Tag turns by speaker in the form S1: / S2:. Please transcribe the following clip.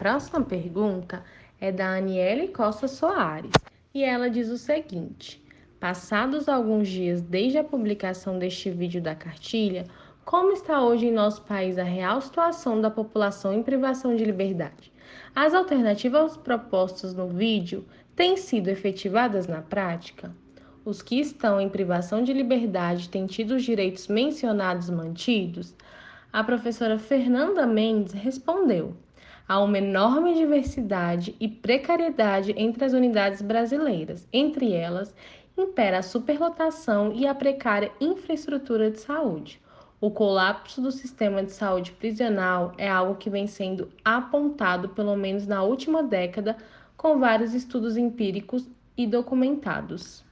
S1: próxima pergunta é da Aniele Costa Soares e ela diz o seguinte: Passados alguns dias desde a publicação deste vídeo da cartilha, como está hoje em nosso país a real situação da população em privação de liberdade? As alternativas propostas no vídeo têm sido efetivadas na prática? Os que estão em privação de liberdade têm tido os direitos mencionados mantidos? A professora Fernanda Mendes respondeu: há uma enorme diversidade e precariedade entre as unidades brasileiras. Entre elas, impera a superlotação e a precária infraestrutura de saúde. O colapso do sistema de saúde prisional é algo que vem sendo apontado, pelo menos na última década, com vários estudos empíricos e documentados.